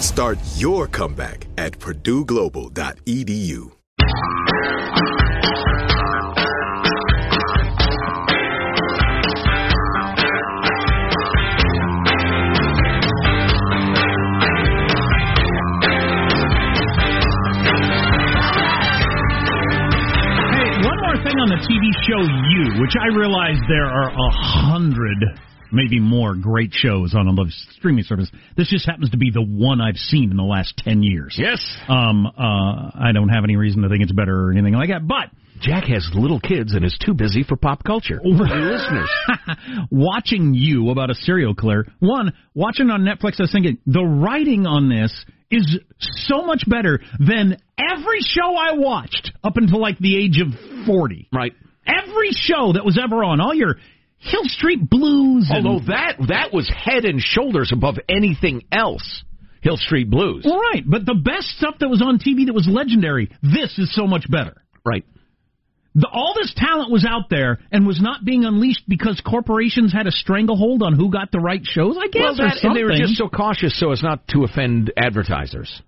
Start your comeback at purdueglobal.edu. Hey, one more thing on the TV show You, which I realize there are a hundred, maybe more, great shows on a streaming service. This just happens to be the one I've seen in the last ten years. Yes. Um. Uh. I don't have any reason to think it's better or anything like that, but. Jack has little kids and is too busy for pop culture. Over listeners. watching you about a serial killer. One, watching on Netflix, I was thinking the writing on this is so much better than every show I watched up until like the age of forty. Right. Every show that was ever on, all your Hill Street Blues. Although that that was head and shoulders above anything else. Hill Street Blues. Right, but the best stuff that was on TV that was legendary, this is so much better. Right. The, all this talent was out there and was not being unleashed because corporations had a stranglehold on who got the right shows, I guess, Well, or that, and they were just so cautious so as not to offend advertisers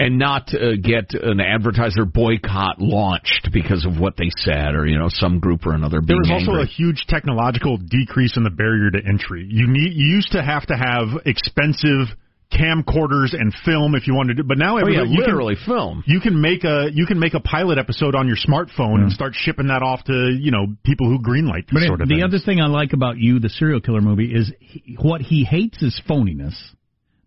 and not uh, get an advertiser boycott launched because of what they said or you know some group or another. There Being was also angry. a huge technological decrease in the barrier to entry. You need you used to have to have expensive camcorders and film if you wanted to, but now Oh, yeah, everybody you literally can, film. You can make a you can make a pilot episode on your smartphone and start shipping that off to you know people who greenlight But this it- sort of the thing. other thing I like about you, the serial killer movie, is he, what he hates is phoniness.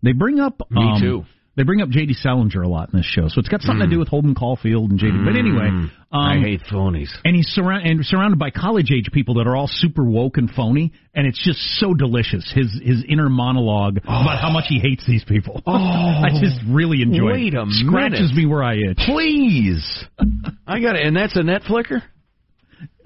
They bring up Me um, too. They bring up J.D. Salinger a lot in this show, so it's got something Mm. to do with Holden Caulfield and J.D. But anyway, um, I hate phonies. and he's surround and surrounded by college age people that are all super woke and phony, and it's just so delicious. His his inner monologue about how much he hates these people. Oh. I just really enjoy Wait it. a Scratches minute. me where I itch. Please, I got it, and that's a Netflicker.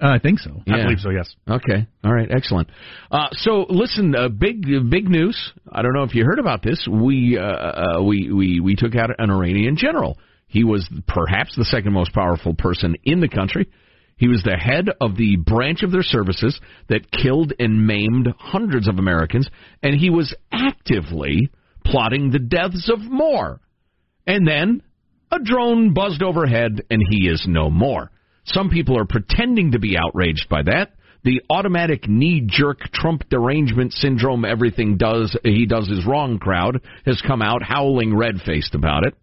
Uh, I think so. Yeah. I believe so. Yes. Okay. All right. Excellent. Uh, so listen, uh, big big news. I don't know if you heard about this. We uh, uh, we we we took out an Iranian general. He was perhaps the second most powerful person in the country. He was the head of the branch of their services that killed and maimed hundreds of Americans, and he was actively plotting the deaths of more. And then a drone buzzed overhead, and he is no more. Some people are pretending to be outraged by that. The automatic knee-jerk Trump derangement syndrome, everything does he does is wrong crowd has come out howling red-faced about it.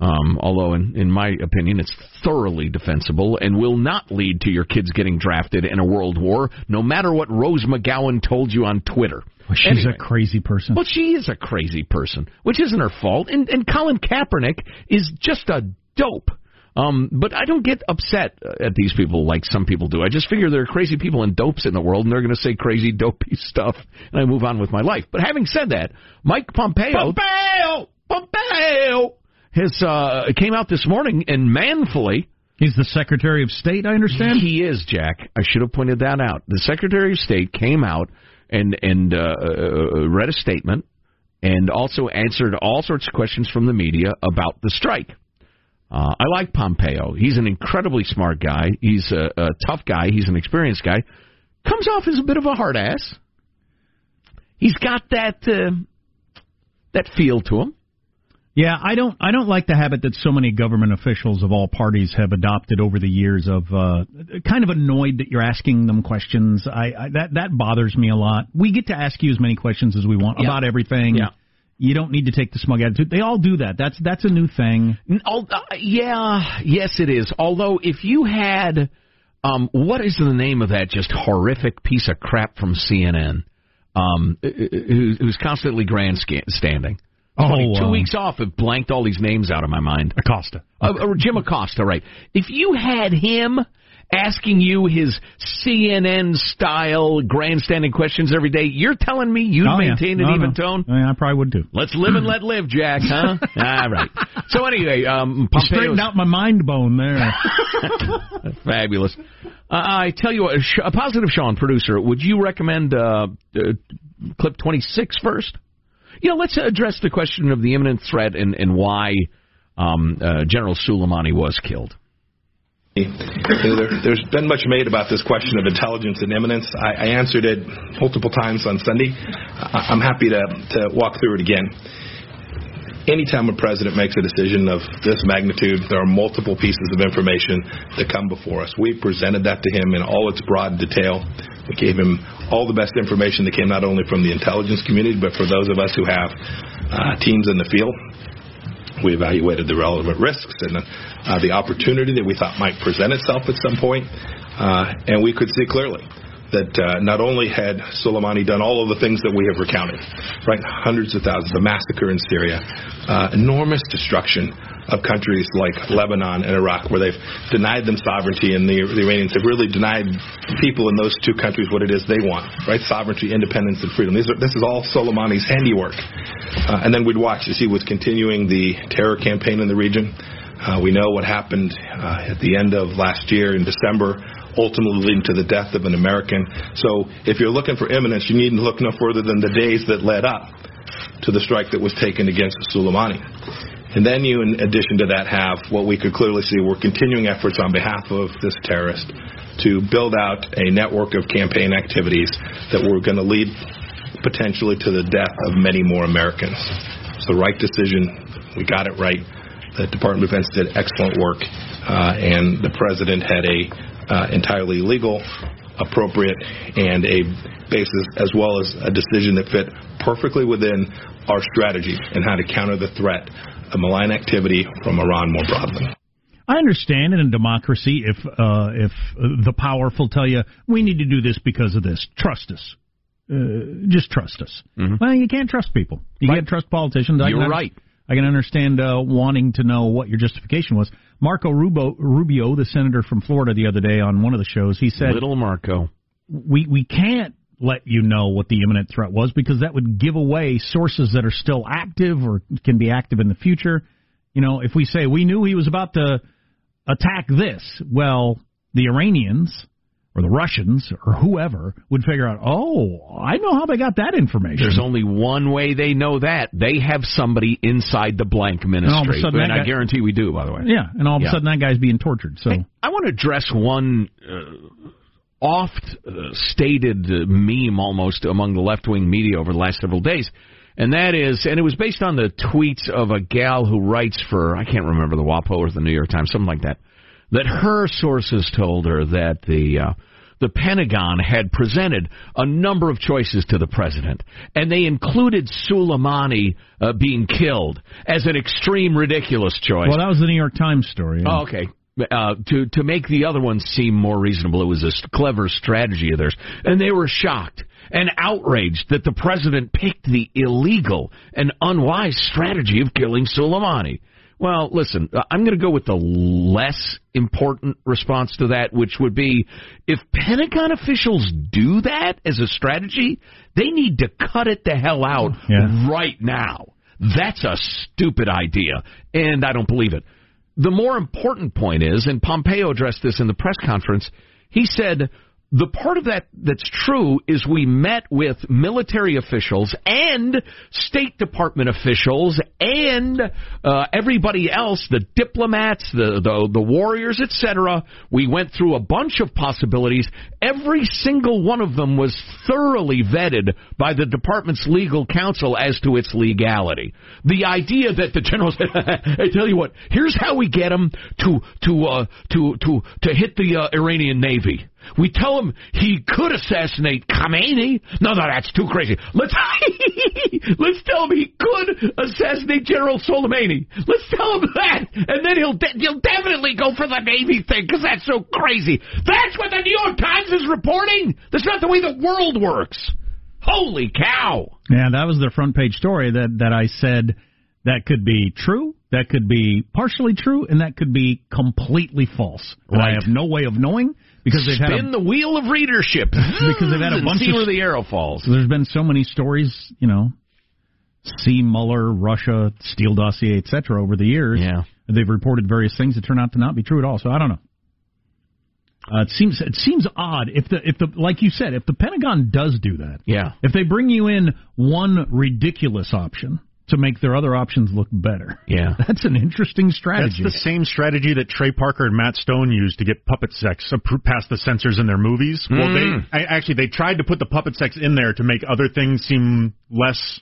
Um, although, in, in my opinion, it's thoroughly defensible and will not lead to your kids getting drafted in a world war, no matter what Rose McGowan told you on Twitter. Well, she's Anyway. a crazy person. Well, she is a crazy person, which isn't her fault. And, and Colin Kaepernick is just a dope. Um, but I don't get upset at these people like some people do. I just figure there are crazy people and dopes in the world, and they're going to say crazy, dopey stuff, and I move on with my life. But having said that, Mike Pompeo, Pompeo, Pompeo, has uh, came out this morning and manfully He's the Secretary of State, I understand. he is, Jack. I should have pointed that out. The Secretary of State came out and and uh, uh, read a statement and also answered all sorts of questions from the media about the strike. Uh, I like Pompeo. He's an incredibly smart guy. He's a, a tough guy. He's an experienced guy. Comes off as a bit of a hard ass. He's got that uh, that feel to him. Yeah, I don't. I don't like the habit that so many government officials of all parties have adopted over the years of uh, kind of annoyed that you're asking them questions. I, I that that bothers me a lot. We get to ask you as many questions as we want Yeah. about everything. Yeah. You don't need to take the smug attitude. They all do that. That's that's a new thing. Al- uh, yeah, yes, it is. Although, if you had, um, what is the name of that just horrific piece of crap from CNN, um, who, who's constantly grandstanding? Oh, Funny, two um, weeks off have blanked all these names out of my mind. Acosta. Uh, or Jim Acosta, right? If you had him asking you his CNN style grandstanding questions every day, you're telling me you'd Oh, yeah. maintain an even no. tone? Yeah, I probably would too. Let's live and let live, Jack, huh? All right. So anyway, um, Pompeo's straightened out my mind bone there. fabulous. Uh, I tell you what, a positive Sean, producer, would you recommend uh, uh, clip 26 first? You know, let's address the question of the imminent threat and, and why um, uh, General Soleimani was killed. There, there's been much made about this question of intelligence and imminence. I, I answered it multiple times on Sunday. I, I'm happy to, to walk through it again. Anytime a president makes a decision of this magnitude, there are multiple pieces of information that come before us. We presented that to him in all its broad detail. We gave him all the best information that came not only from the intelligence community, but for those of us who have uh, teams in the field. We evaluated the relevant risks and uh, the opportunity that we thought might present itself at some point, uh, and we could see clearly that uh, not only had Soleimani done all of the things that we have recounted, right, hundreds of thousands, the massacre in Syria, uh, enormous destruction of countries like Lebanon and Iraq, where they've denied them sovereignty, and the, the Iranians have really denied people in those two countries what it is they want, right, sovereignty, independence, and freedom. Are, this is all Soleimani's handiwork. Uh, and then we'd watch as he was continuing the terror campaign in the region. Uh, we know what happened uh, at the end of last year in December, ultimately leading to the death of an American. So if you're looking for imminence, you needn't look no further than the days that led up to the strike that was taken against Soleimani. And then you, in addition to that, have what we could clearly see were continuing efforts on behalf of this terrorist to build out a network of campaign activities that were going to lead potentially to the death of many more Americans. It's the right decision. We got it right. The Department of Defense did excellent work, uh, and the president had a uh, entirely legal, appropriate, and a basis as well as a decision that fit perfectly within our strategy and how to counter the threat of malign activity from Iran more broadly. I understand in a democracy if uh, if the powerful tell you we need to do this because of this, trust us. Uh, just trust us. Well, you can't trust people. You Right. can't trust politicians. You're can, right. I can understand uh, wanting to know what your justification was. Marco Rubio, Rubio, the senator from Florida, the other day on one of the shows, he said Little Marco. we we can't let you know what the imminent threat was because that would give away sources that are still active or can be active in the future. You know, if we say we knew he was about to attack this, well, the Iranians or the Russians or whoever would figure out, oh, I know how they got that information. There's only one way they know that. They have somebody inside the blank all of a ministry. sudden and that I guarantee we do, by the way. yeah, and all of Yeah. a sudden that guy's being tortured. So Hey, I want to address one uh, oft uh, stated uh, meme almost among the left wing media over the last several days. And that is, and it was based on the tweets of a gal who writes for, I can't remember the WAPO or the New York Times, something like that, that her sources told her that the uh, the Pentagon had presented a number of choices to the president, and they included Soleimani uh, being killed as an extreme ridiculous choice. Well, that was the New York Times story. Oh, okay. Uh, to to make the other ones seem more reasonable, it was a clever strategy of theirs, and they were shocked and outraged that the president picked the illegal and unwise strategy of killing Soleimani. Well, listen, uh, I'm going to go with the less important response to that, which would be if Pentagon officials do that as a strategy, they need to cut it the hell out yeah. right now. That's a stupid idea, and I don't believe it. The more important point is, and Pompeo addressed this in the press conference, he said the part of that that's true is we met with military officials and State Department officials and uh, everybody else, the diplomats, the the, the warriors, etc. We went through a bunch of possibilities. Every single one of them was thoroughly vetted by the department's legal counsel as to its legality. The idea that the general said, "I tell you what, here's how we get them to to uh, to to to hit the uh, Iranian navy." We tell him he could assassinate Khamenei. No, no, that's too crazy. Let's let's tell him he could assassinate General Soleimani. Let's tell him that, and then he'll de- he'll definitely go for the Navy thing because that's so crazy. That's what the New York Times is reporting. That's not the way the world works. Holy cow! Yeah, that was their front page story that that I said that could be true, that could be partially true, and that could be completely false. Right. I have no way of knowing because they've spin had a, the wheel of readership because they've had a bunch see of where the arrow falls. There's been so many stories, you know, see Mueller, Russia, Steele dossier, etc. Over the years, yeah, they've reported various things that turn out to not be true at all. So I don't know. Uh, it seems it seems odd if the if the like you said if the Pentagon does do that, yeah, if they bring you in one ridiculous option to make their other options look better. Yeah. That's an interesting strategy. That's the same strategy that Trey Parker and Matt Stone used to get puppet sex past the censors in their movies. Mm. Well, they mm. I, actually they tried to put the puppet sex in there to make other things seem less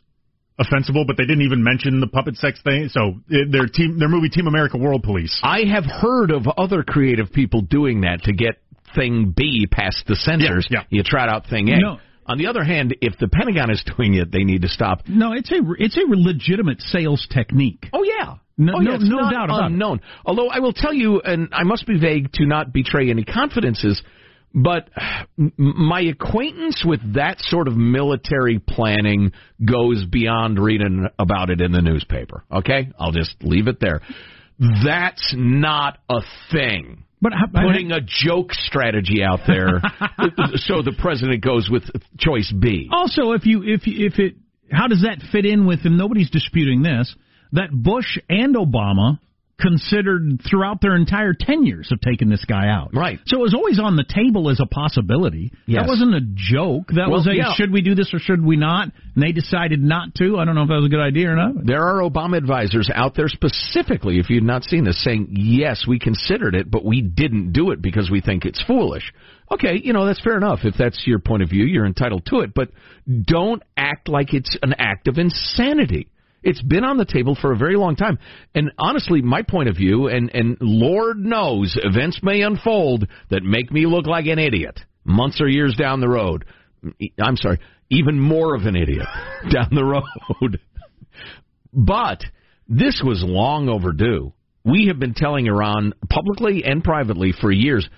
offensible, but they didn't even mention the puppet sex thing. So their team, their movie Team America World Police. I have heard of other creative people doing that to get thing B past the censors. Yeah, yeah. You trot out thing A. No. On the other hand, if the Pentagon is doing it, they need to stop. No, it's a it's a legitimate sales technique. Oh yeah. No, oh, yeah, no, no doubt about unknown. it. Although I will tell you, and I must be vague to not betray any confidences, but my acquaintance with that sort of military planning goes beyond reading about it in the newspaper. Okay, I'll just leave it there. That's not a thing. But putting a joke strategy out there so the president goes with choice B. Also, if you if if it how does that fit in with and nobody's disputing this that Bush and Obama considered throughout their entire tenures of taking this guy out. Right. So it was always on the table as a possibility. Yes. That wasn't a joke. That well, was a yeah. should we do this or should we not? And they decided not to. I don't know if that was a good idea or not. There are Obama advisors out there specifically, if you've not seen this, saying, yes, we considered it, but we didn't do it because we think it's foolish. Okay, you know, that's fair enough. If that's your point of view, you're entitled to it, but don't act like it's an act of insanity. It's been on the table for a very long time. And honestly, my point of view, and, and Lord knows events may unfold that make me look like an idiot months or years down the road. I'm sorry, even more of an idiot down the road. but this was long overdue. We have been telling Iran publicly and privately for years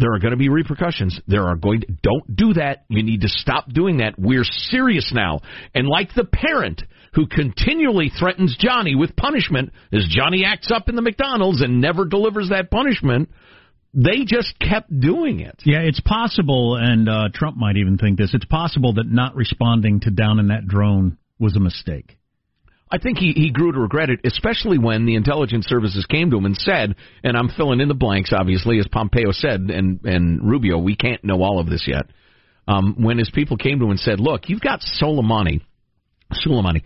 there are going to be repercussions. There are going to, don't do that. You need to stop doing that. We're serious now. And like the parent who continually threatens Johnny with punishment as Johnny acts up in the McDonald's and never delivers that punishment, they just kept doing it. Yeah, it's possible, and uh, Trump might even think this. It's possible that not responding to down in that drone was a mistake. I think he, he grew to regret it, especially when the intelligence services came to him and said, and I'm filling in the blanks, obviously, as Pompeo said, and, and Rubio, we can't know all of this yet. Um, when his people came to him and said, look, you've got Soleimani, Soleimani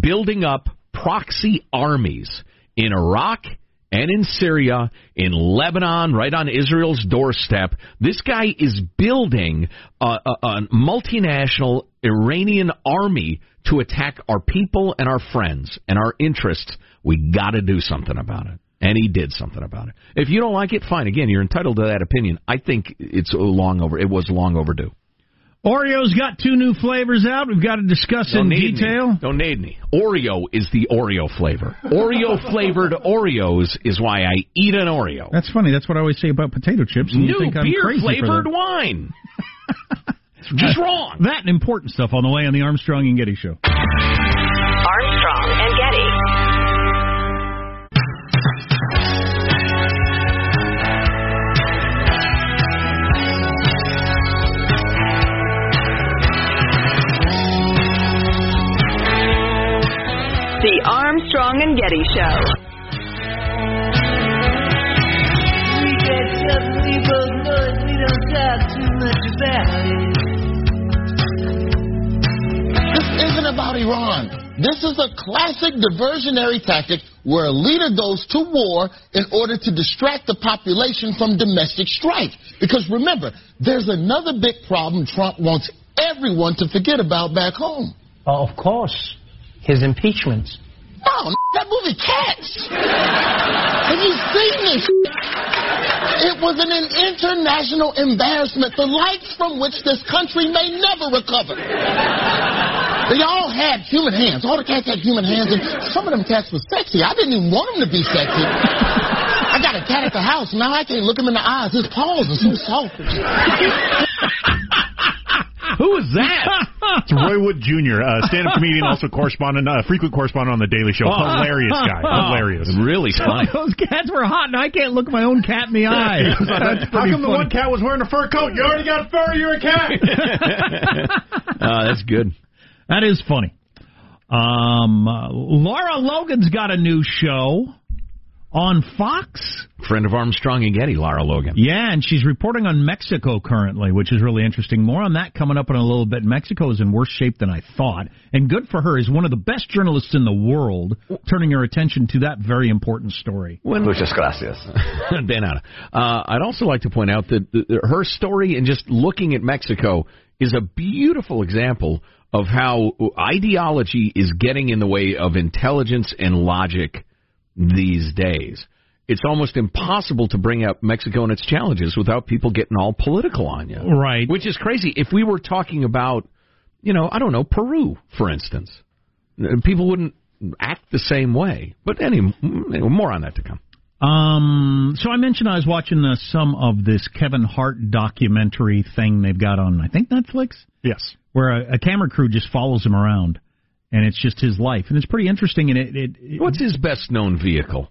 building up proxy armies in Iraq and in Syria, in Lebanon, right on Israel's doorstep. This guy is building a, a, a multinational Iranian army to attack our people and our friends and our interests. We got to do something about it. and he did something about it. If you don't like it, fine. Again, you're entitled to that opinion. I think it's long over. It was long overdue. Oreo's got two new flavors out. We've got to discuss Don't in detail. Me. Don't need me. Oreo is the Oreo flavor. Oreo flavored Oreos is why I eat an Oreo. That's funny. That's what I always say about potato chips. And you New think I'm beer crazy flavored wine. it's just wrong. That and important stuff on the way on the Armstrong and Getty Show. Armstrong The Armstrong and Getty Show. We get up, we both know it, we don't talk too much about it. This isn't about Iran. This is a classic diversionary tactic where a leader goes to war in order to distract the population from domestic strife. Because remember, there's another big problem Trump wants everyone to forget about back home. Oh, of course. His impeachments. No, that movie Cats. Have you seen this? It was an international embarrassment, the likes from which this country may never recover. They all had human hands. All the cats had human hands, and some of them cats were sexy. I didn't even want them to be sexy. I got a cat at the house. Now I can't look him in the eyes. His paws are so soft. Who is that? It's Roy Wood Jr., uh, stand-up comedian, also correspondent, uh, frequent correspondent on the Daily Show. Oh. Hilarious guy, hilarious. Really funny. Those cats were hot, and I can't look my own cat in the eye. That's How pretty come the one cat was wearing a fur coat? You already got fur. You're a cat. Uh, that's good. That is funny. Um, uh, Laura Logan's got a new show on Fox. Friend of Armstrong and Getty, Lara Logan. Yeah, and she's reporting on Mexico currently, which is really interesting. More on that coming up in a little bit. Mexico is in worse shape than I thought, and good for her. Is one of the best journalists in the world, turning her attention to that very important story. Muchas gracias. De nada. Uh, I'd also like to point out that th- her story and just looking at Mexico is a beautiful example of how ideology is getting in the way of intelligence and logic these days. It's almost impossible to bring up Mexico and its challenges without people getting all political on you. Right. Which is crazy. If we were talking about, you know, I don't know, Peru, for instance, people wouldn't act the same way. But anyway, more on that to come. Um, so I mentioned I was watching uh, some of this Kevin Hart documentary thing they've got on, I think Netflix, yes. where a, a camera crew just follows him around, and it's just his life, and it's pretty interesting. And it, it, it What's his best known vehicle?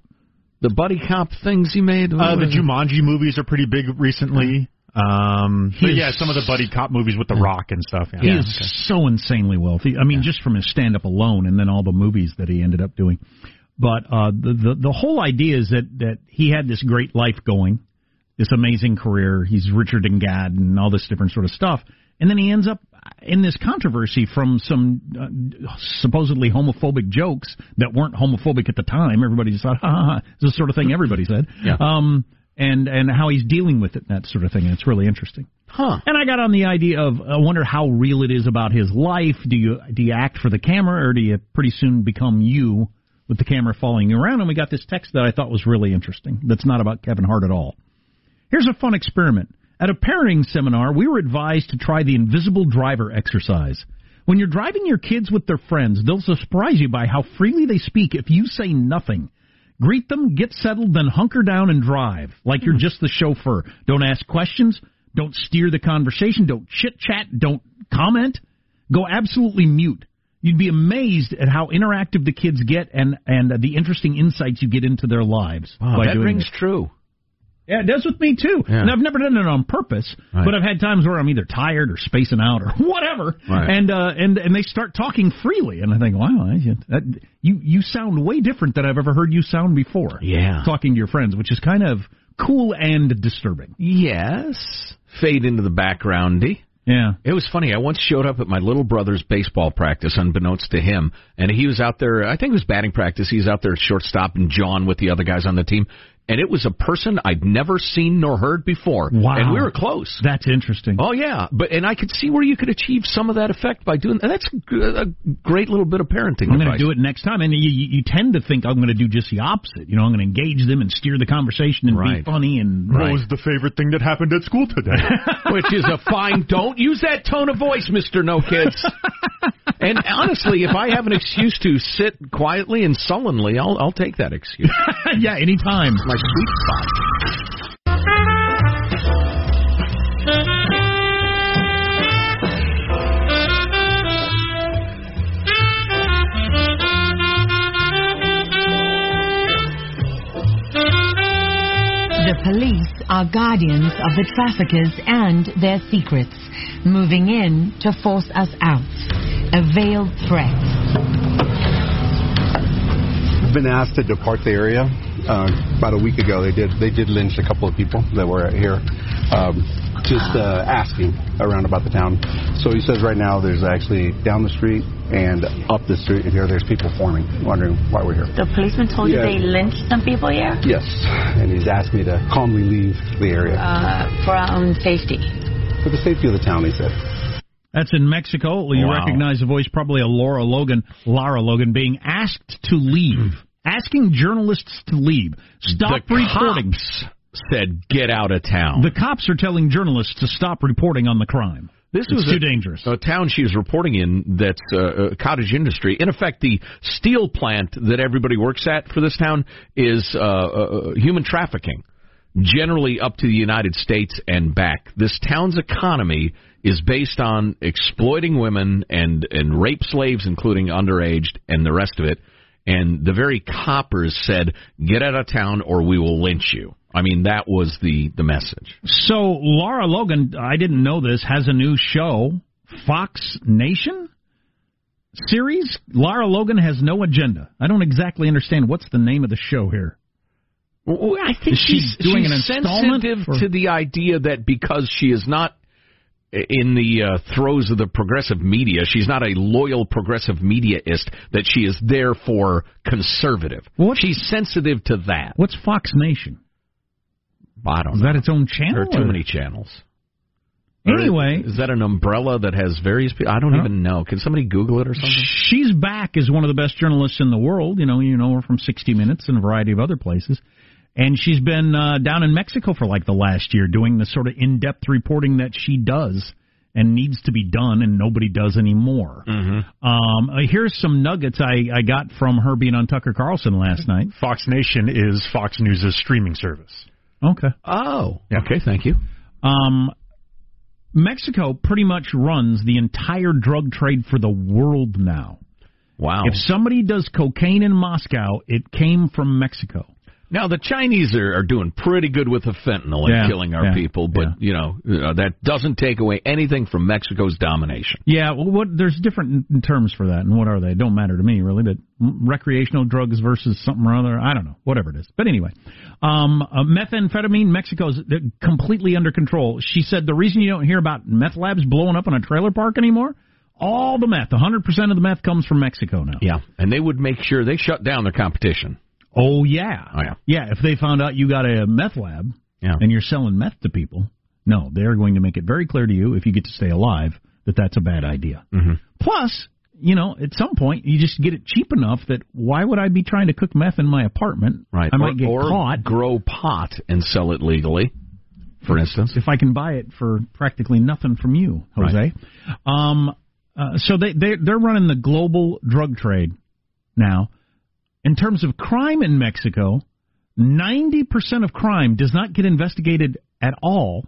The buddy cop things he made? Uh, the Jumanji movies are pretty big recently. Um, but yeah, some of the buddy cop movies with The Rock and stuff. Yeah. He is so insanely wealthy. I mean, just from his stand up alone, and then all the movies that he ended up doing. But uh, the, the the whole idea is that that he had this great life going, this amazing career. He's Richard and Gad and all this different sort of stuff, and then he ends up in this controversy from some uh, supposedly homophobic jokes that weren't homophobic at the time. Everybody just thought, ha ha ha. It's the sort of thing everybody said. Yeah. Um, and and how he's dealing with it, that sort of thing. And it's really interesting. Huh. And I got on the idea of I wonder how real it is about his life. Do you do you act for the camera or do you pretty soon become you with the camera following you around? And we got this text that I thought was really interesting. That's not about Kevin Hart at all. Here's a fun experiment. At a parenting seminar, we were advised to try the invisible driver exercise. When you're driving your kids with their friends, they'll surprise you by how freely they speak if you say nothing. Greet them, get settled, then hunker down and drive like you're just the chauffeur. Don't ask questions. Don't steer the conversation. Don't chit chat. Don't comment. Go absolutely mute. You'd be amazed at how interactive the kids get and and the interesting insights you get into their lives. Wow, by that rings it. true. Yeah, it does with me too. Yeah. And I've never done it on purpose, Right. but I've had times where I'm either tired or spacing out or whatever, Right. and uh, and and they start talking freely, and I think, wow, I, that, you you sound way different than I've ever heard you sound before. Yeah. talking to your friends, which is kind of cool and disturbing. Yes. Fade into the backgroundy. Yeah. It was funny. I once showed up at my little brother's baseball practice, unbeknownst to him, and he was out there. I think it was batting practice. He was out there at shortstop and John with the other guys on the team. And it was a person I'd never seen nor heard before. Wow. And we were close. That's interesting. Oh yeah, but and I could see where you could achieve some of that effect by doing. And that's uh, a great little bit of parenting. I'm going to do it next time, and you, you, you tend to think I'm going to do just the opposite. You know, I'm going to engage them and steer the conversation and Right. be funny and What was the favorite thing that happened at school today? Which is a fine. Don't use that tone of voice, Mister No Kids. and honestly, if I have an excuse to sit quietly and sullenly, I'll I'll take that excuse. yeah, anytime. My sweet spot. The police are guardians of the traffickers and their secrets, moving in to force us out. A veiled threat. I've been asked to depart the area. Uh, about a week ago, they did they did lynch a couple of people that were here, um, just uh, asking around about the town. So he says right now there's actually down the street and up the street here there's people forming, wondering why we're here. The policeman told Yeah. you they lynched some people here? Yes, and he's asked me to calmly leave the area Uh, for our own safety. for the safety of the town. He said. That's in Mexico. You Wow. recognize the voice, probably a Laura Logan, Lara Logan, being asked to leave, asking journalists to leave. Stop the reporting. cops said, "Get out of town." The cops are telling journalists to stop reporting on the crime. This It's was too a, dangerous. A town she was reporting in that's uh, uh, cottage industry. In effect, the steel plant that everybody works at for this town is uh, uh, human trafficking, generally up to the United States and back. This town's economy is based on exploiting women and and rape slaves, including underage, and the rest of it. And the very coppers said, "Get out of town, or we will lynch you." I mean, that was the the message. So Laura Logan, I didn't know this, has a new show, Fox Nation series. Laura Logan has no agenda. I don't exactly understand what's the name of the show here. Well, I think Is she she's doing she's an installment sensitive or- to the idea that because she is not in the uh, throes of the progressive media, she's not a loyal progressive mediaist, that she is therefore conservative. she's sensitive to that. What's Fox Nation? I don't Is know. that its own channel? There are too or- many channels. Anyway, is that an umbrella that has various people? I don't Huh? even know. Can somebody Google it or something? She's back as one of the best journalists in the world. You know, you know her from 60 Minutes and a variety of other places. And she's been uh, down in Mexico for like the last year doing the sort of in-depth reporting that she does and needs to be done and nobody does anymore. Mm-hmm. Um, uh, here's some nuggets I, I got from her being on Tucker Carlson last night. Fox Nation is Fox News' streaming service. Okay. Oh, okay. Thank you. Um, Mexico pretty much runs the entire drug trade for the world now. Wow. If somebody does cocaine in Moscow, it came from Mexico. Now the Chinese are, are doing pretty good with the fentanyl and Yeah, killing our yeah, people, but you know uh, that doesn't take away anything from Mexico's domination. Yeah, well, what there's different terms for that, and what are they? Don't matter to me really, but recreational drugs versus something or other, I don't know, whatever it is. But anyway, um, uh, methamphetamine, Mexico's uh, completely under control. She said the reason you don't hear about meth labs blowing up in a trailer park anymore, all the meth, 100% of the meth comes from Mexico now. Yeah, and they would make sure they shut down their competition. Oh yeah, Oh yeah. yeah. If they found out you got a meth lab Yeah. and you're selling meth to people, no, they're going to make it very clear to you if you get to stay alive that that's a bad idea. Mm-hmm. Plus, you know, at some point you just get it cheap enough that why would I be trying to cook meth in my apartment? Right. I or, might get or caught grow pot and sell it legally, for instance. if I can buy it for practically nothing from you, Jose. Right. Um, uh, so they they they're running the global drug trade now. In terms of crime in Mexico, ninety percent of crime does not get investigated at all.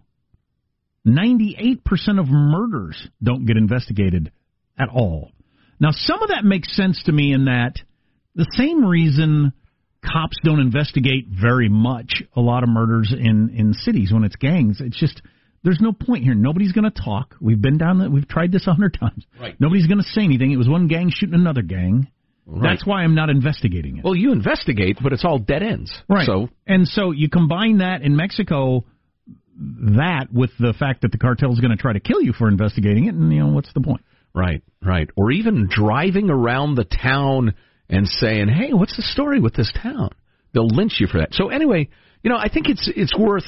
Ninety-eight percent of murders don't get investigated at all. Now, some of that makes sense to me in that the same reason cops don't investigate very much a lot of murders in in cities when it's gangs. It's just there's no point here. Nobody's going to talk. We've been down that. We've tried this a hundred times. Right. Nobody's going to say anything. It was one gang shooting another gang. Right. That's why I'm not investigating it. Well, you investigate, but it's all dead ends. Right. So and so you combine that in Mexico, that with the fact that the cartel is going to try to kill you for investigating it, and you know what's the point? Right, right. Or even driving around the town and saying, "Hey, what's the story with this town?" They'll lynch you for that. So anyway, You know, I think it's it's worth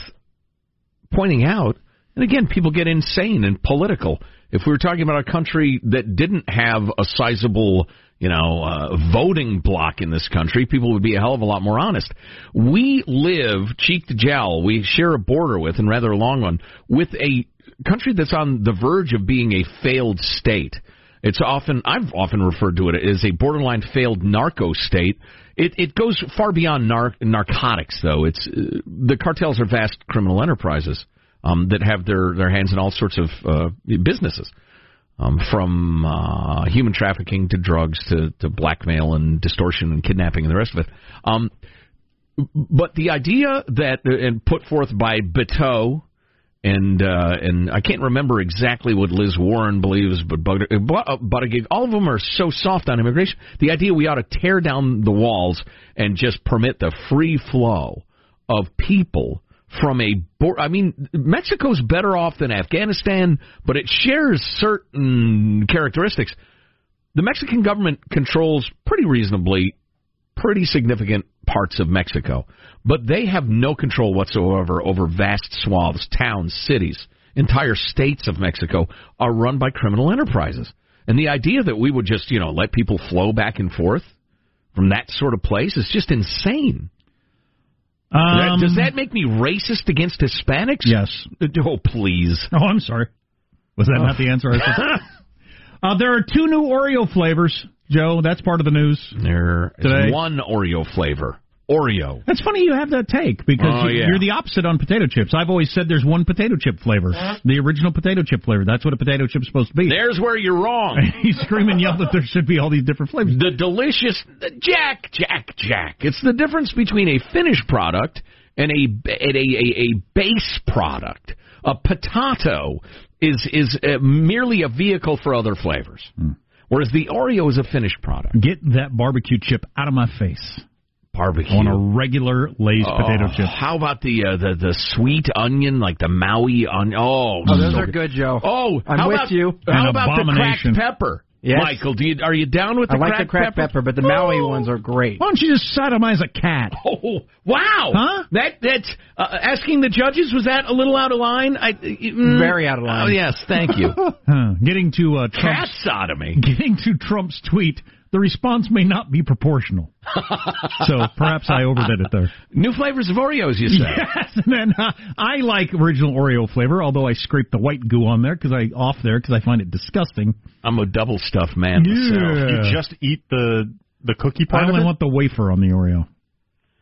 pointing out. And again, people get insane and political. If we were talking about a country that didn't have a sizable, you know, uh, voting block in this country, people would be a hell of a lot more honest. We live cheek to jowl. We share a border with, and rather a long one, with a country that's on the verge of being a failed state. It's often I've often referred to it as a borderline failed narco state. It it goes far beyond nar- narcotics, though. It's uh, the cartels are vast criminal enterprises um, that have their their hands in all sorts of uh, businesses, um, from uh, human trafficking to drugs to to blackmail and distortion and kidnapping and the rest of it. Um, but the idea that and put forth by Beto and uh, and I can't remember exactly what Liz Warren believes, but Buttigieg, all of them are so soft on immigration. The idea we ought to tear down the walls and just permit the free flow of people from a board. I mean, Mexico's better off than Afghanistan, but it shares certain characteristics. The Mexican government controls pretty reasonably pretty significant parts of Mexico, but they have no control whatsoever over vast swaths, towns, cities, entire states of Mexico are run by criminal enterprises. And the idea that we would just, you know, let people flow back and forth from that sort of place is just insane. Um, Does that make me racist against Hispanics? Yes. Oh, please. Oh, I'm sorry. Was that not the answer? Uh, there are two new Oreo flavors, Joe. That's part of the news. There is Today. one Oreo flavor. Oreo. That's funny you have that take because Oh, you- yeah. you're the opposite on potato chips. I've always said there's one potato chip flavor, the original potato chip flavor. That's what a potato chip's supposed to be. There's where you're wrong. you scream and yell that there should be all these different flavors. The delicious Jack, Jack, Jack. It's the difference between a finished product and a and a, a, a base product. A potato is is uh, merely a vehicle for other flavors, whereas the Oreo is a finished product. Get that barbecue chip out of my face. Barbecue on a regular Lay's potato Oh, chip. How about the uh, the the sweet onion, like the Maui onion? Oh, Oh, those so are good, Joe. Oh, I'm how with about, you. How An about the abomination. cracked pepper? Yes. Michael, do you, are you down with the I like cracked the cracked pepper, but the Maui ones are great. Why don't you just sodomize a cat? Oh, wow! Huh? That that's uh, asking the judges was that a little out of line? I, mm, Very out of line. Oh yes, thank you. Huh. Getting to uh, Cat Trump's sodomy. getting to Trump's tweet, the response may not be proportional. so perhaps I overdid it there. New flavors of Oreos, you say? Yes, and then uh, I like original Oreo flavor, although I scrape the white goo on there because I off there because I find it disgusting. I'm a double stuff man myself. Yeah. You just eat the the cookie I part of only it. want the wafer on the Oreo.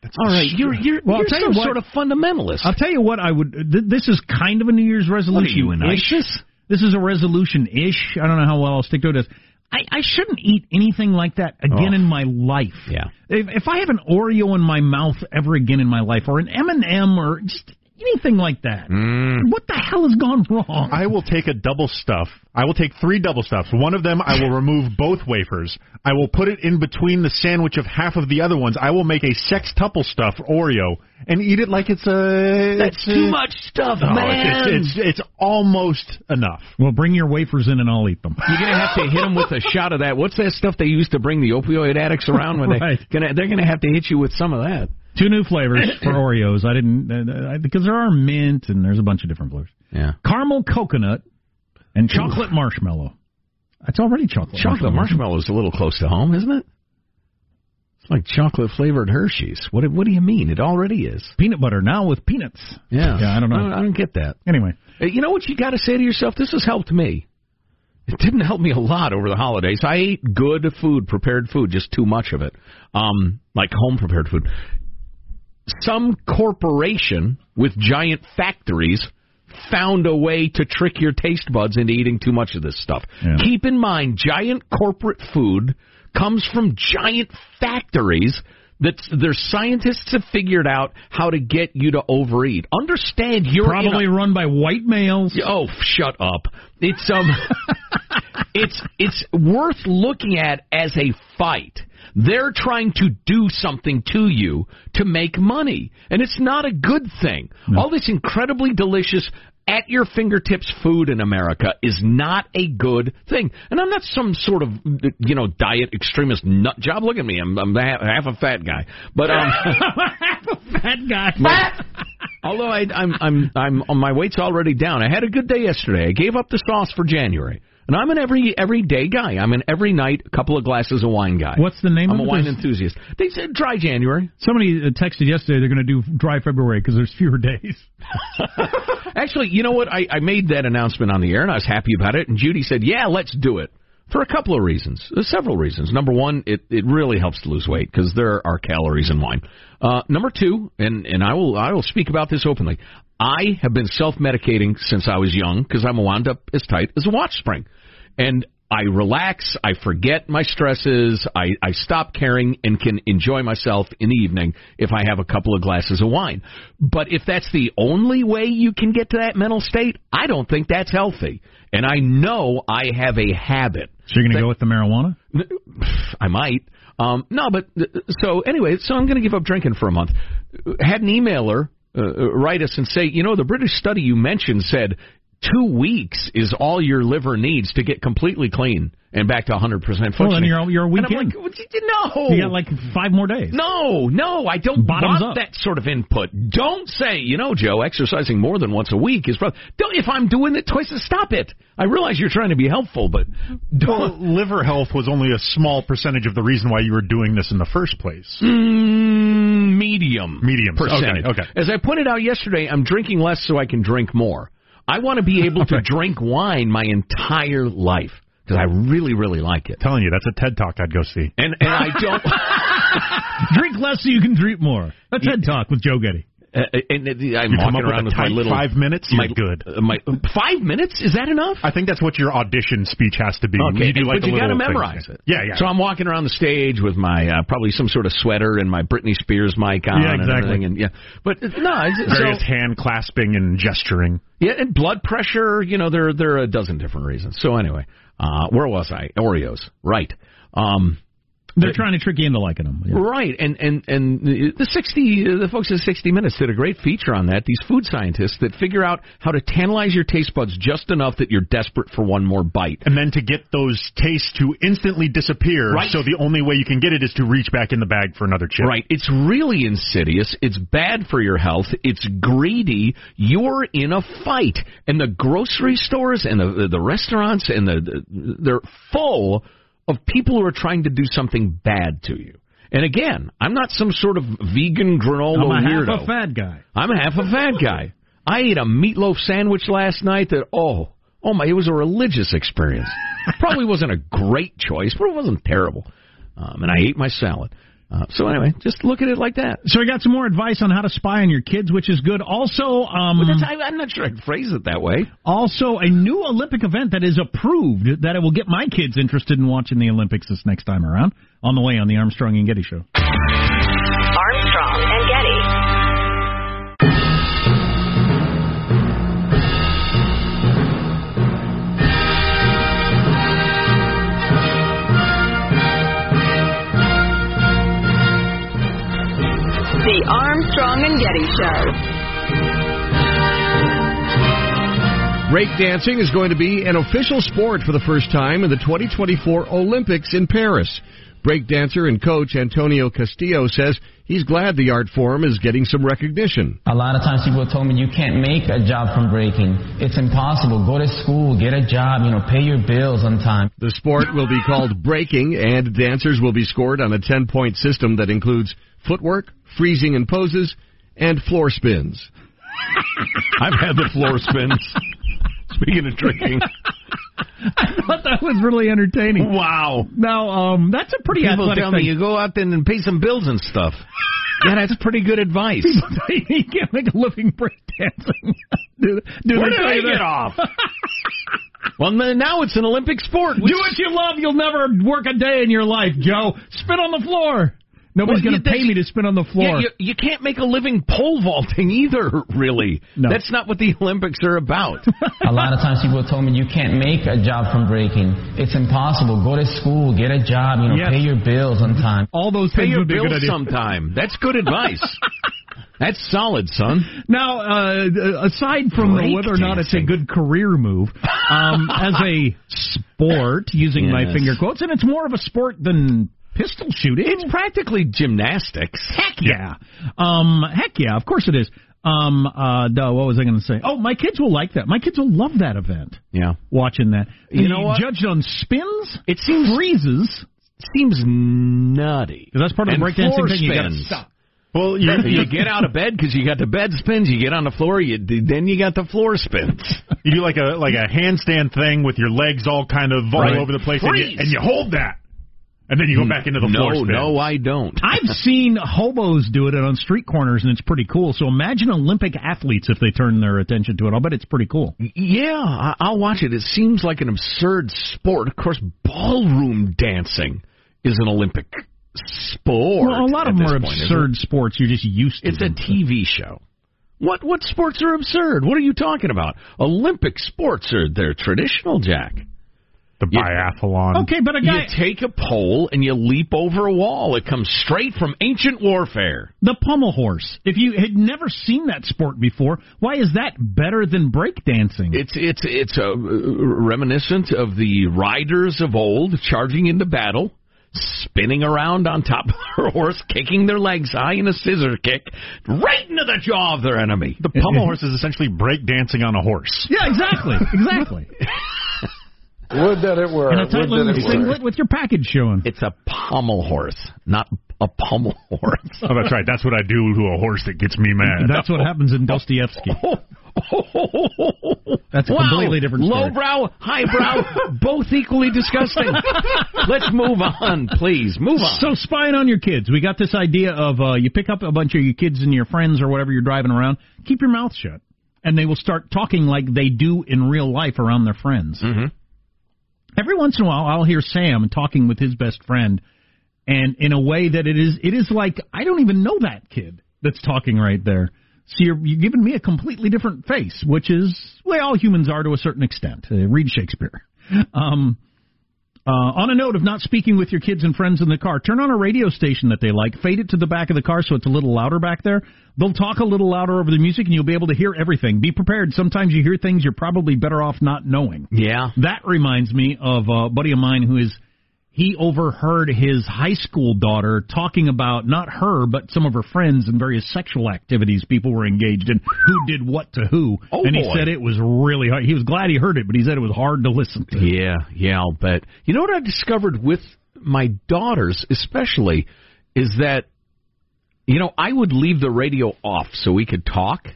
That's All right, you're you're, Well, I'll you're tell you some what- sort of fundamentalist. I'll tell you what I would. Th- this is kind of a New Year's resolution. you, an ISIS? This is a resolution ish. I don't know how well I'll stick to it. I, I shouldn't eat anything like that again Oh. in my life. Yeah. If, if I have an Oreo in my mouth ever again in my life, or an M and m or just anything like that, Mm. what the hell has gone wrong? I will take a double stuff. I will take three double stuffs. One of them, I will remove both wafers. I will put it in between the sandwich of half of the other ones. I will make a sextuple stuff Oreo and eat it like it's a. That's it's too a- much stuff, No, man. It's, it's, it's, it's almost enough. well, bring your wafers in and I'll eat them. You're gonna have to hit them with a shot of that. What's that stuff they used to bring the opioid addicts around when Right. they gonna they're gonna have to hit you with some of that. Two new flavors for Oreos. I didn't uh, because there are mint and there's a bunch of different flavors. Yeah. Caramel coconut and chocolate marshmallow. It's already chocolate. Chocolate marshmallow is a little close to home, isn't it? It's like chocolate flavored Hershey's. What what do you mean? It already is. Peanut butter now with peanuts. Yeah. Yeah, I don't know. I don't, I don't get that. Anyway, Uh, You know what you got to say to yourself? This has helped me. It didn't help me a lot over the holidays. I ate good food, prepared food, just too much of it. Um, like home prepared food. Some corporation with giant factories found a way to trick your taste buds into eating too much of this stuff. Yeah. Keep in mind, giant corporate food comes from giant factories that their scientists have figured out how to get you to overeat. Understand you're in a- probably run by white males. Oh, shut up. It's um it's it's worth looking at as a fight. They're trying to do something to you to make money, and it's not a good thing. All this incredibly delicious at your fingertips food in America is not a good thing. And I'm not some sort of you know diet extremist nut job. Look at me, I'm, I'm half, a fat guy, but um, half a Fat guy. although I, I'm I'm I'm on my weight's already down. I had a good day yesterday. I gave up the sauce for January. And I'm an every everyday guy. I'm an every night couple of glasses of wine guy. What's the name of it? I'm of a wine There's- enthusiast. They said dry January. Somebody uh, texted yesterday they're going to do dry February because there's fewer days. Actually, you know what? I, I made that announcement on the air, and I was happy about it. And Judy said, "Yeah, let's do it." For a couple of reasons, There's several reasons. Number one, it, it really helps to lose weight because there are calories in wine. Uh, number two, and and I will I will speak about this openly. I have been self medicating since I was young because I'm wound up as tight as a watch spring, and I relax, I forget my stresses, I, I stop caring and can enjoy myself in the evening if I have a couple of glasses of wine. But if that's the only way you can get to that mental state, I don't think that's healthy. And I know I have a habit. So you're going to go with the marijuana? I might. Um, no, but so anyway, so I'm going to give up drinking for a month. Had an emailer uh, write us and say, you know, the British study you mentioned said two weeks is all your liver needs to get completely clean and back to 100% functioning. Well, then you're you're a week And I'm in. like, no, You got like five more days. no, no, I don't Bottoms want up. that sort of input. Don't say, you know, Joe, exercising more than once a week is. Probably, don't if I'm doing it twice, stop it. I realize you're trying to be helpful, but Well, liver health was only a small percentage of the reason why you were doing this in the first place. Mm, medium. Medium percentage. Okay, okay. As I pointed out yesterday, I'm drinking less so I can drink more. I want to be able to drink wine my entire life because I really, really like it. telling you, that's a TED talk I'd go see. And and I don't. Drink less so you can drink more. That's head talk with Joe Getty. Uh, and uh, I'm walking up with around with my little five minutes, My, good. uh, my five minutes is that enough? I think that's what your audition speech has to be. Okay, you do like but you got to memorize it. Yeah, yeah. So I'm walking around the stage with my uh, probably some sort of sweater and my Britney Spears mic on. Yeah, And exactly. everything, and yeah, but uh, no, it's, Various so, hand clasping and gesturing. Yeah, and blood pressure, you know, there there are a dozen different reasons. So anyway, uh where was I? Oreos. Right. Um They're trying to trick you into liking them. Yeah. Right, and and and the sixty the folks at sixty Minutes did a great feature on that. These food scientists that figure out how to tantalize your taste buds just enough that you're desperate for one more bite. And then to get those tastes to instantly disappear, Right. so the only way you can get it is to reach back in the bag for another chip. Right. It's really insidious. It's bad for your health. It's greedy. You're in a fight. And the grocery stores and the the restaurants and the, the they're full of people who are trying to do something bad to you. And again, I'm not some sort of vegan granola I'm a weirdo. half a fat guy. I'm a half a fat guy. I ate a meatloaf sandwich last night that oh oh my it was a religious experience. Probably wasn't a great choice, but it wasn't terrible. Um, and I ate my salad. Uh, so anyway, just look at it like that. So I got some more advice on how to spy on your kids, which is good. Also, um, But I, I'm not sure I'd phrase it that way. also a new Olympic event that is approved that it will get my kids interested in watching the Olympics this next time around. On the way on the Armstrong and Getty Show. Getty Show. Breakdancing is going to be an official sport for the first time in the 2024 Olympics in Paris. Breakdancer and coach Antonio Castillo says he's glad the art form is getting some recognition. A lot of times people told me you can't make a job from breaking. It's impossible. Go to school, get a job, you know, pay your bills on time. The sport will be called breaking, and dancers will be scored on a 10 point system that includes footwork, freezing and poses, and floor spins. I've had the floor spins. Speaking of drinking. I thought that was really entertaining. Wow. Now, um, that's a pretty People athletic tell thing. me you go out there and pay some bills and stuff. yeah, that's pretty good advice. you can't make a living breakdancing. do, do Where they did tell I get off? well, now it's an Olympic sport. Do what you love. You'll never work a day in your life, Joe. Spit on the floor. Nobody's Well, going to pay me to spin on the floor. Yeah, you, you can't make a living pole vaulting either, really. No. That's not what the Olympics are about. A lot of times people told me you can't make a job from breaking. It's impossible. Go to school, get a job, you know, Yes. pay your bills on time. All those Pay things your would be a good bills idea. sometime. That's good advice. That's solid, son. Now, uh, aside from Break whether or not it's a good career move, um, as a sport, using my finger quotes, and it's more of a sport than pistol shooting. It's practically gymnastics. Heck yeah. Um, heck yeah, of course it is. Um, uh, duh, what was I going to say? Oh, my kids will like that. My kids will love that event. Yeah. Watching that. You know what? Judged on spins, It seems freezes. seems nutty. 'Cause that's part of the breakdancing floor thing. You got to spins. stop. Well, you, you get out of bed because you got the bed spins. You get on the floor, you then you got the floor spins. you do like a like a handstand thing with your legs all kind of all Right. over the place, and you, and you hold that, and then you go hmm. back into the no, floor spin. no, I don't. I've seen hobos do it on street corners, and it's pretty cool. So imagine Olympic athletes if they turn their attention to it. I'll bet it's pretty cool. Yeah, I- I'll watch it. It seems like an absurd sport. Of course, ballroom dancing is an Olympic sport. Well, a lot of at them are point, absurd sports. You're just used to It's a. TV show. What what sports are absurd? What are you talking about? Olympic sports are they're traditional, Jack. The biathlon. Okay, but a guy. You take a pole and you leap over a wall. It comes straight from ancient warfare. The pommel horse. If you had never seen that sport before, why is that better than breakdancing? It's it's it's a uh, reminiscent of the riders of old charging into battle, spinning around on top of their horse, kicking their legs high in a scissor kick, right into the jaw of their enemy. The pommel horse is essentially break dancing on a horse. Yeah, exactly, exactly. Would that it were. In a tight little that it were. singlet with your package showing. It's a pommel horse, not a pommel horse. Oh, that's right. That's what I do to a horse that gets me mad. That's what happens in Dostoevsky. That's a Wow. completely different story. Lowbrow, highbrow, both equally disgusting. Let's move on, please. Move on. So spying on your kids, we got this idea of uh, you pick up a bunch of your kids and your friends or whatever you're driving around, keep your mouth shut, and they will start talking like they do in real life around their friends. Mm-hmm. Every once in a while, I'll hear Sam talking with his best friend, and in a way that it is it is like I don't even know that kid that's talking right there. So you're, you're giving me a completely different face, which is the way all humans are to a certain extent. Uh, read Shakespeare. Um, uh, on a note of not speaking with your kids and friends in the car, turn on a radio station that they like, fade it to the back of the car so it's a little louder back there. They'll talk a little louder over the music and you'll be able to hear everything. Be prepared. Sometimes you hear things you're probably better off not knowing. Yeah. That reminds me of a buddy of mine who is he overheard his high school daughter talking about not her but some of her friends and various sexual activities people were engaged in who did what to who Oh, and he boy. said it was really hard he was glad he heard it but he said it was hard to listen to Yeah, yeah, I'll bet. You know what I discovered with my daughters, especially, is that, you know, I would leave the radio off so we could talk.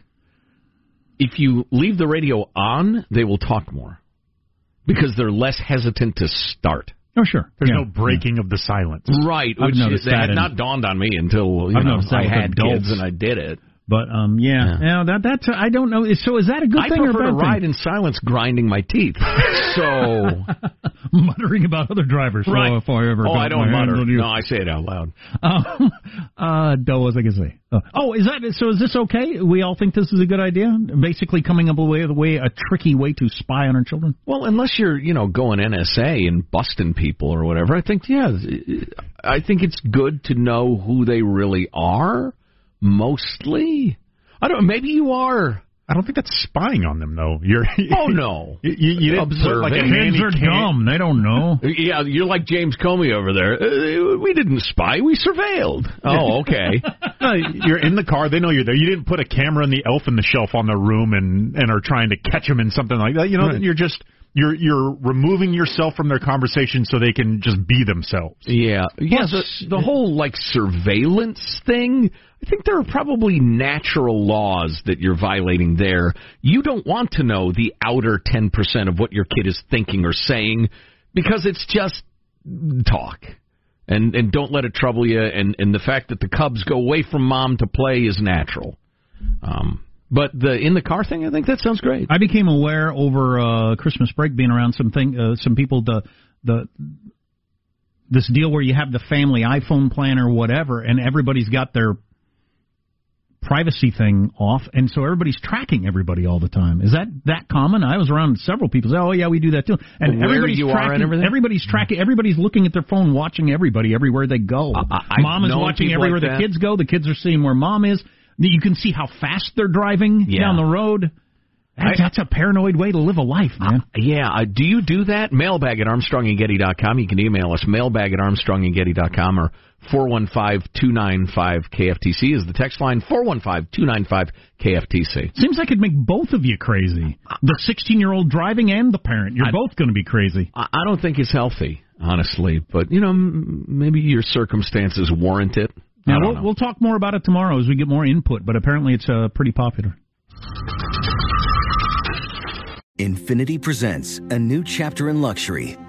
If you leave the radio on, they will talk more because they're less hesitant to start. Oh sure There's Yeah. no breaking of the silence. Right, I've which noticed that had that not dawned on me until you I've know I had adults. kids and I did it. But um, yeah, yeah, that that's I don't know. So is that a good I thing or a prefer bad to ride thing? in silence, grinding my teeth. So Muttering about other drivers. So Right. if I ever oh, I don't mutter. No, I say it out loud. Um, uh, what was I to say? Oh, oh, is that so? Is this okay? We all think this is a good idea. Basically, coming up with a way, a tricky way to spy on our children. Well, unless you're, you know, going NSA and busting people or whatever, I think, yeah, I think it's good to know who they really are. Mostly, I don't. Maybe you are. I don't think that's spying on them, though. You're. Oh no. You, you, you didn't put like a hands are dumb. They don't know. Yeah, you're like James Comey over there. Uh, we didn't spy. We surveilled. Oh, okay. No, you're in the car. They know you're there. You didn't put a camera in the elf in the shelf on their room and and are trying to catch them in something like that. You know, Right. you're just you're you're removing yourself from their conversation so they can just be themselves. Yeah, yeah. The, the whole like surveillance thing. I think there are probably natural laws that you're violating there. You don't want to know the outer ten percent of what your kid is thinking or saying because it's just talk. And and don't let it trouble you. And and the fact that the Cubs go away from mom to play is natural. Um, but the in the car thing, I think that sounds great. I became aware over uh, Christmas break, being around some thing, uh, some people. The the this deal where you have the family iPhone plan or whatever, and everybody's got their privacy thing off, and so everybody's tracking everybody all the time. Is that that common? I was around several people say, "Oh yeah, we do that too," and Where everybody's you are tracking. and everything? Everybody's tracking. Everybody's looking at their phone, watching everybody everywhere they go. I've mom is watching everywhere like the kids go. The kids are seeing where mom is. You can see how fast they're driving Yeah. down the road. That's, I- that's a paranoid way to live a life, man. Yeah, uh, do you do that? Mailbag at armstrongandgetty.com. You can email us, mailbag at armstrongandgetty.com or 415-295-KFTC is the text line, 415-295-KFTC. Seems like it'd make both of you crazy. The 16 year old driving and the parent. You're I- both going to be crazy. I don't think it's healthy, honestly, but, you know, m- maybe your circumstances warrant it. I Now we'll, know. we'll talk more about it tomorrow as we get more input, but apparently it's uh, pretty popular. Infiniti presents a new chapter in luxury,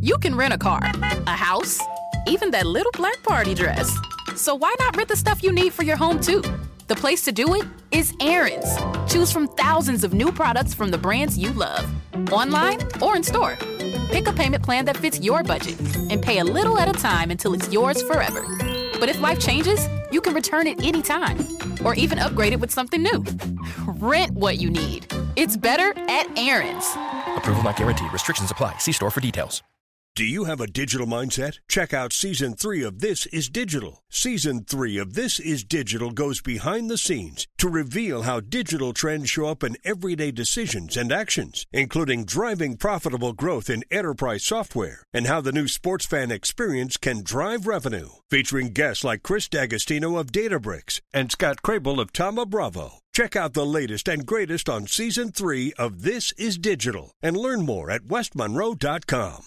You can rent a car, a house, even that little black party dress. So why not rent the stuff you need for your home too? The place to do it is Aaron's. Choose from thousands of new products from the brands you love, online or in store. Pick a payment plan that fits your budget and pay a little at a time until it's yours forever. But if life changes, you can return it anytime or even upgrade it with something new. Rent what you need. It's better at Aaron's. Approval not guaranteed. Restrictions apply. See store for details. Do you have a digital mindset? Check out season three of This Is Digital. Season three of This Is Digital goes behind the scenes to reveal how digital trends show up in everyday decisions and actions, including driving profitable growth in enterprise software and how the new sports fan experience can drive revenue. Featuring guests like Chris D'Agostino of Databricks and Scott Crable of Tama Bravo. Check out the latest and greatest on season three of This Is Digital and learn more at westmonroe.com.